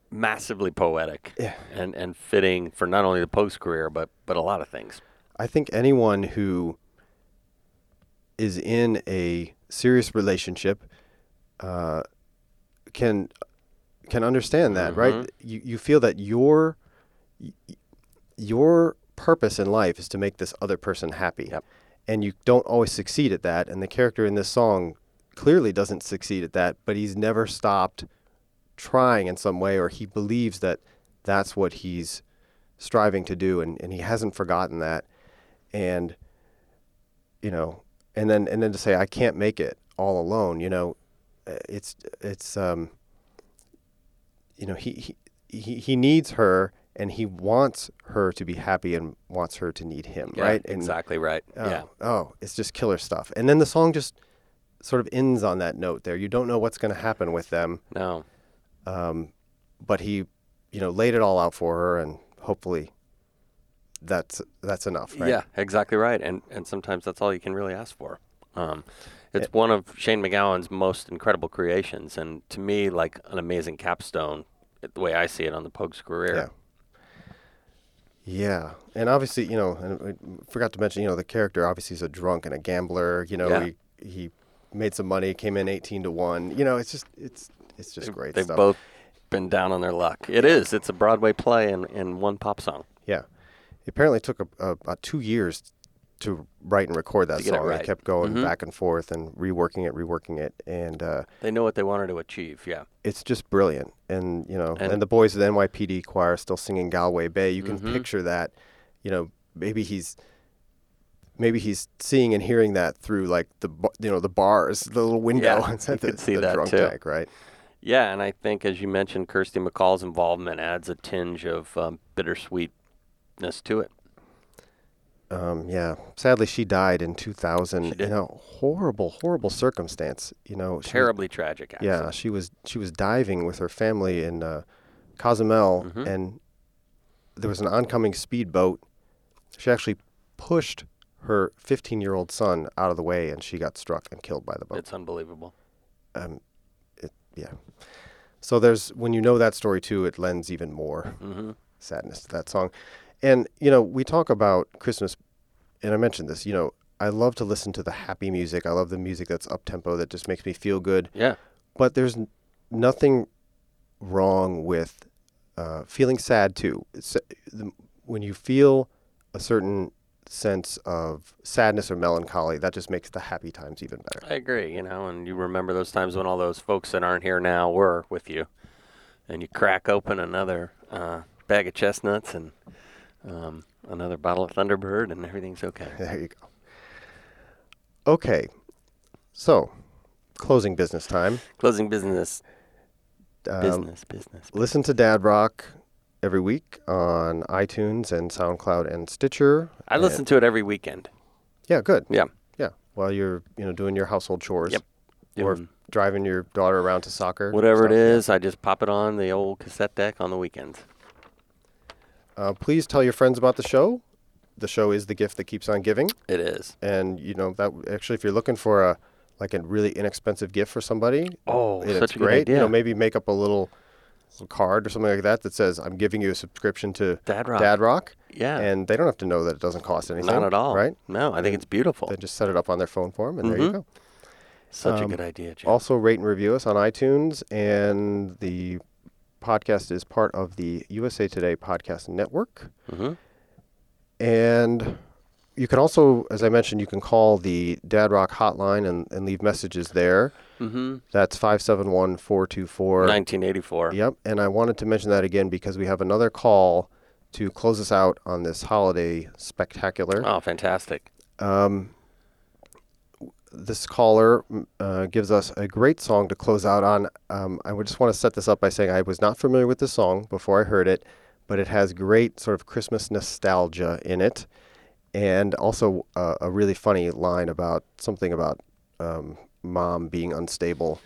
massively poetic Yeah. and and fitting for not only the Pogues career but but a lot of things. I think anyone who is in a serious relationship uh, can can understand that, right? Mhm. You you feel that your your purpose in life is to make this other person happy, and you don't always succeed at that. And the character in this song clearly doesn't succeed at that, but he's never stopped trying in some way, or he believes that that's what he's striving to do, and, and he hasn't forgotten that. And you know, and then and then to say I can't make it all alone, you know, it's it's um, you know, he he he, he needs her. And he wants her to be happy and wants her to need him, Yeah, right? And, exactly right. Oh, Yeah. Oh, it's just killer stuff. And then the song just sort of ends on that note there. You don't know what's going to happen with them. No. Um, but he, you know, laid it all out for her, and hopefully, that's that's enough, right? Yeah, exactly right. And and sometimes that's all you can really ask for. Um, it's one of Shane MacGowan's most incredible creations, and to me, like an amazing capstone, the way I see it on the Pogues' career. Yeah. Yeah, and obviously, you know, and I forgot to mention, you know, the character obviously is a drunk and a gambler. You know, Yeah. he he made some money, came in eighteen to one. You know, it's just it's it's just great They've stuff. both been down on their luck. It is. It's a Broadway play and, in one pop song. Yeah, it apparently took a, a, about two years to write and record that To get it song. right. They kept going Mhm. back and forth and reworking it, reworking it, and uh, They know what they wanted to achieve. Yeah. it's just brilliant. And you know, and, And- the boys of the NYPD choir are still singing Galway Bay. You can Mhm. picture that. You know, maybe he's maybe he's seeing and hearing that through like the you know the bars, the little window <laughs> Yeah, inside the, see the that drunk too. tank, right? Yeah, and I think, as you mentioned, Kirsty MacColl's involvement adds a tinge of um, bittersweetness to it. Um, yeah. Sadly, she died in 2000 in a horrible, horrible circumstance. You know, was- Terribly tragic, Yeah, she was she was diving with her family in uh, Cozumel, Mhm. and there was an oncoming speedboat. She actually pushed her 15 year old son out of the way, and she got struck and killed by the boat. It's unbelievable. Um, it, yeah. So there's when you know that story too, it lends even more Mhm. sadness to that song. And you know, we talk about Christmas, and I mentioned this. You know, I love to listen to the happy music. I love the music that's up tempo that just makes me feel good. Yeah. But there's n- nothing wrong with uh, feeling sad too. It's, the, when you feel a certain sense of sadness or melancholy, that just makes the happy times even better. I agree, you know, and you remember those times when all those folks that aren't here now were with you, and you crack open another uh, bag of chestnuts and um, another bottle of Thunderbird, and everything's okay. <laughs> There you go. Okay, so closing business time. Closing business. Um, Business, business. Listen to Dad Rock every week on iTunes and SoundCloud and Stitcher. I listen to it every weekend. Yeah, good. Yeah. Yeah. While you're, you know, doing your household chores. Yep. Or Doing- driving your daughter around to soccer. Whatever it is, I just pop it on the old cassette deck on the weekends. Uh, please tell your friends about the show. The show is the gift that keeps on giving. It is. And you know that actually, if you're looking for a like a really inexpensive gift for somebody, Oh, such it's a great. You know, maybe make up a little, little card or something like that that says, "I'm giving you a subscription to Dad Rock." Dad Rock." Yeah. And they don't have to know that it doesn't cost anything. Not at all. Right? No, I think it's beautiful. They just set it up on their phone for them, and there you Mhm. go. Such a Um, good idea, Jim. Also, rate and review us on iTunes, and the podcast is part of the USA Today Podcast Network. Mm-hmm. And you can also, as I mentioned, you can call the Dad Rock hotline and, and leave messages there. Mhm. That's 571 424 1984. Yep. And I wanted to mention that again because we have another call to close us out on this holiday spectacular. Oh, fantastic. Um, this caller uh, gives us a great song to close out on. Um, I would just want to set this up by saying I was not familiar with this song before I heard it, but it has great sort of Christmas nostalgia in it, and also uh, a really funny line about something about um, mom being unstable.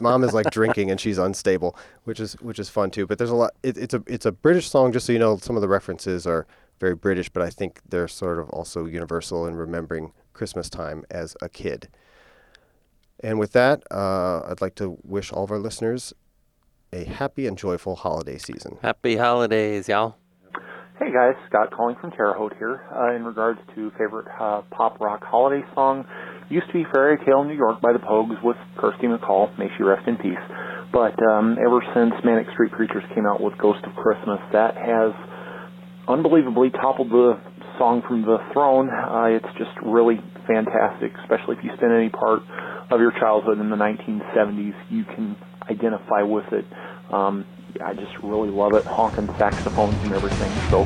mom is like drinking and she's unstable, which is which is fun too. But there's a lot. It, it's a it's a British song, just so you know. Some of the references are very British, but I think they're sort of also universal in remembering Christmas time as a kid. And with that, uh, I'd like to wish all of our listeners a happy and joyful holiday season. Happy holidays, y'all. Hey guys, Scott calling from Terre Haute here. Uh, in regards to favorite uh, pop rock holiday song, used to be Fairy Tale New York by the Pogues with Kirsty MacColl. May she rest in peace. But um, ever since Manic Street Preachers came out with Ghost of Christmas, that has unbelievably toppled the song from the throne. Uh, it's just really fantastic, especially if you spend any part of your childhood in the 1970s. You can identify with it. Um, I just really love it, honking saxophones and everything. So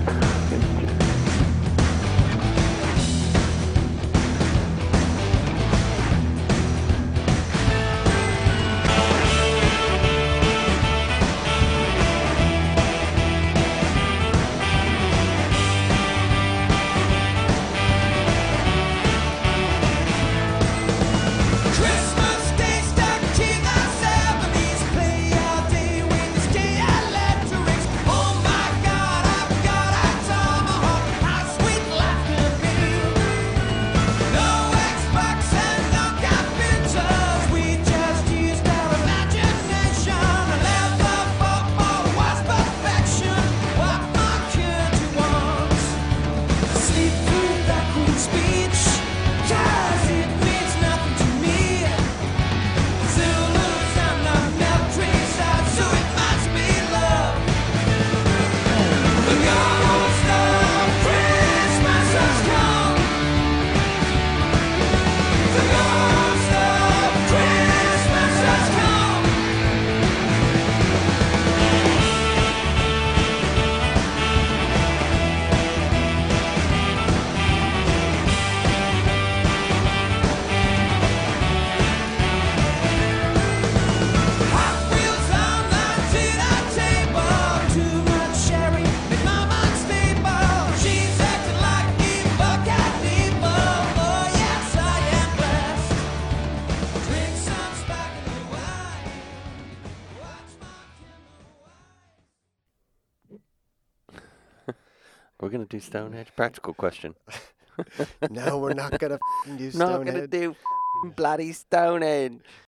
do Stonehenge. Practical question. <laughs> No, we're not gonna <laughs> f***ing do Not gonna Stonehenge. do f***ing bloody Stonehenge.